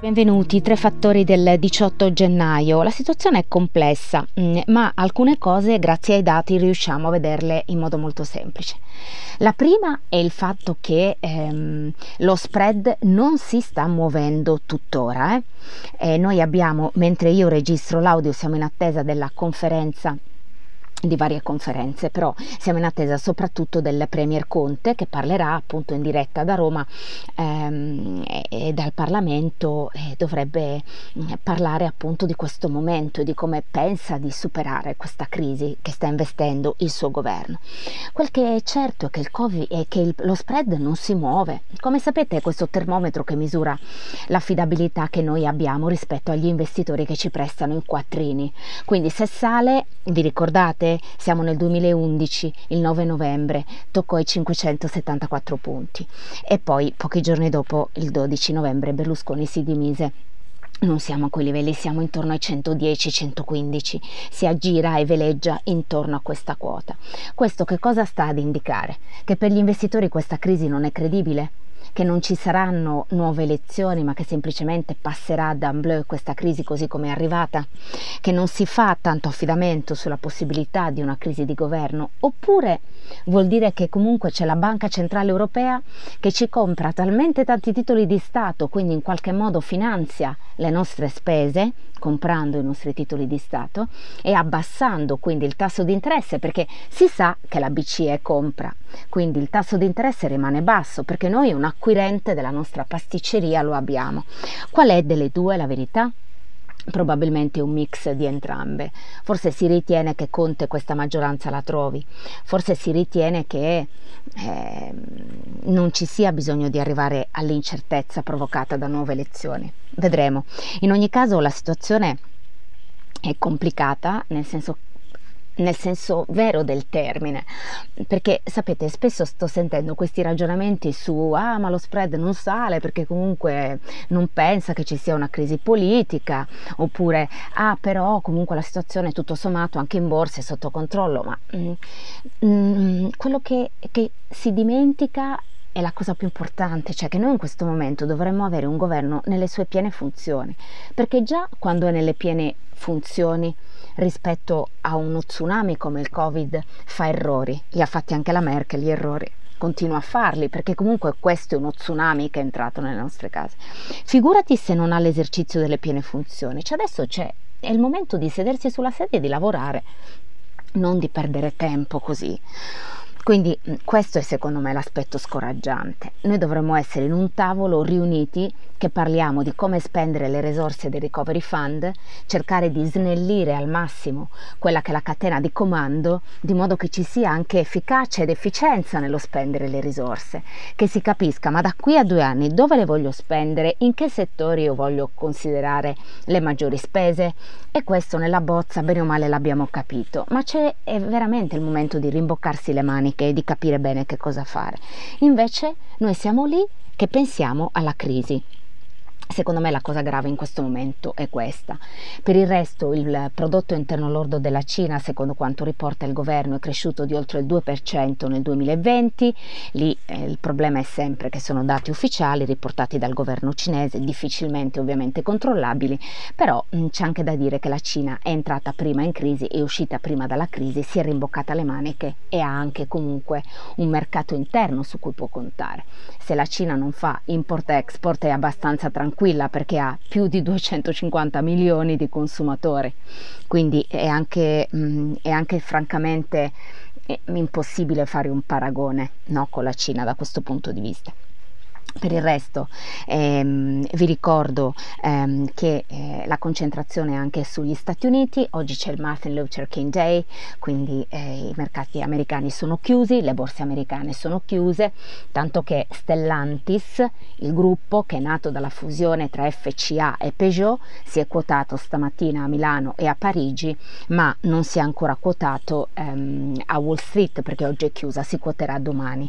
Benvenuti, tre fattori del 18 gennaio. La situazione è complessa, mm, ma alcune cose, grazie ai dati, riusciamo a vederle in modo molto semplice. La prima è il fatto che ehm, lo spread non si sta muovendo tuttora. Eh? Eh, noi abbiamo, mentre io registro l'audio, siamo in attesa della conferenza di varie conferenze, però siamo in attesa soprattutto del Premier Conte che parlerà appunto in diretta da Roma ehm, e, dal Parlamento e dovrebbe mm, parlare appunto di questo momento e di come pensa di superare questa crisi che sta investendo il suo governo. Quel che è certo è che, il COVID, è che il, lo spread non si muove. Come sapete è questo termometro che misura l'affidabilità che noi abbiamo rispetto agli investitori che ci prestano i quattrini. Quindi se sale, vi ricordate, Conte, siamo nel 2011, il 9 novembre, toccò i 574 punti e poi pochi giorni dopo, il 12 novembre, Berlusconi si dimise non siamo a quei livelli, siamo intorno ai 110-115, si aggira e veleggia intorno a questa quota. Questo che cosa sta ad indicare? Che per gli investitori questa crisi non è credibile? Che non ci saranno nuove elezioni ma che semplicemente passerà d'ambleu questa crisi così come è arrivata, che non si fa tanto affidamento sulla possibilità di una crisi di governo, oppure vuol dire che comunque c'è la Banca Centrale Europea che ci compra talmente tanti titoli di Stato, quindi in qualche modo finanzia le nostre spese, comprando i nostri titoli di Stato e abbassando quindi il tasso di interesse perché si sa che la BCE compra, quindi il tasso di interesse rimane basso perché noi un acquirente della nostra pasticceria lo abbiamo. Qual è delle due la verità? Probabilmente un mix di entrambe. Forse si ritiene che Conte questa maggioranza la trovi, forse si ritiene che eh, non ci sia bisogno di arrivare all'incertezza provocata da nuove elezioni. Vedremo. In ogni caso la situazione è complicata, nel senso nel senso vero del termine, perché sapete spesso sto sentendo questi ragionamenti su ah ma lo spread non sale perché comunque non pensa che ci sia una crisi politica, oppure ah però comunque la situazione tutto sommato anche in borsa è sotto controllo, ma mm, mm, quello che, che si dimentica è la cosa più importante, cioè che noi in questo momento dovremmo avere un governo nelle sue piene funzioni, perché già quando è nelle piene funzioni rispetto a uno tsunami come il Covid fa errori, li ha fatti anche la Merkel gli errori continua a farli perché comunque questo è uno tsunami che è entrato nelle nostre case. Figurati se non ha l'esercizio delle piene funzioni. Cioè adesso c'è, è il momento di sedersi sulla sedia e di lavorare, non di perdere tempo così. Quindi questo è secondo me l'aspetto scoraggiante. Noi dovremmo essere in un tavolo riuniti che parliamo di come spendere le risorse del Recovery Fund, cercare di snellire al massimo quella che è la catena di comando, di modo che ci sia anche efficacia ed efficienza nello spendere le risorse, che si capisca ma da qui a due anni dove le voglio spendere, in che settori io voglio considerare le maggiori spese? E questo nella bozza bene o male l'abbiamo capito, ma c'è veramente il momento di rimboccarsi le maniche e di capire bene che cosa fare. Invece noi siamo lì che pensiamo alla crisi. Secondo me la cosa grave in questo momento è questa. Per il resto il prodotto interno lordo della Cina, secondo quanto riporta il governo, è cresciuto di oltre il 2% nel 2020. Lì eh, il problema è sempre che sono dati ufficiali riportati dal governo cinese, difficilmente ovviamente controllabili, però mh, mm, c'è anche da dire che la Cina è entrata prima in crisi, è uscita prima dalla crisi, si è rimboccata le maniche e ha anche comunque un mercato interno su cui può contare. Se la Cina non fa import-export è abbastanza tranquilla tranquilla perché ha più di 250 milioni di consumatori, quindi è anche, mm, è anche francamente è impossibile fare un paragone no, con la Cina da questo punto di vista. Per il resto ehm, vi ricordo ehm, che eh, la concentrazione è anche sugli Stati Uniti, oggi c'è il Martin Luther King Day, quindi eh, i mercati americani sono chiusi, le borse americane sono chiuse, tanto che Stellantis, il gruppo che è nato dalla fusione tra FCA e Peugeot, si è quotato stamattina a Milano e a Parigi, ma non si è ancora quotato ehm, a Wall Street perché oggi è chiusa, si quoterà domani.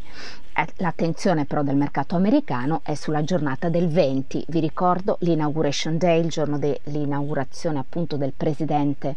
Eh, l'attenzione però del mercato americano è sulla giornata del 20, vi ricordo l'inauguration day, il giorno dell'inaugurazione appunto del presidente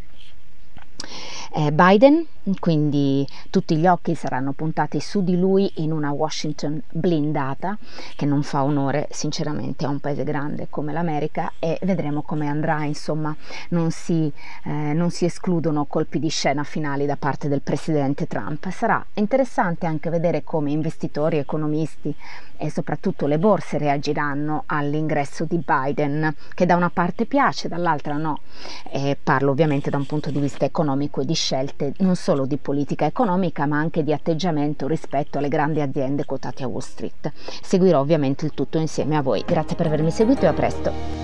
Biden, quindi tutti gli occhi saranno puntati su di lui in una Washington blindata che non fa onore sinceramente a un paese grande come l'America e vedremo come andrà, insomma non si, eh, non si escludono colpi di scena finali da parte del presidente Trump. Sarà interessante anche vedere come investitori, economisti e soprattutto le borse reagiranno all'ingresso di Biden che da una parte piace, dall'altra no. E parlo ovviamente da un punto di vista economico e di scelte non solo di politica economica ma anche di atteggiamento rispetto alle grandi aziende quotate a Wall Street. Seguirò ovviamente il tutto insieme a voi. Grazie per avermi seguito e a presto.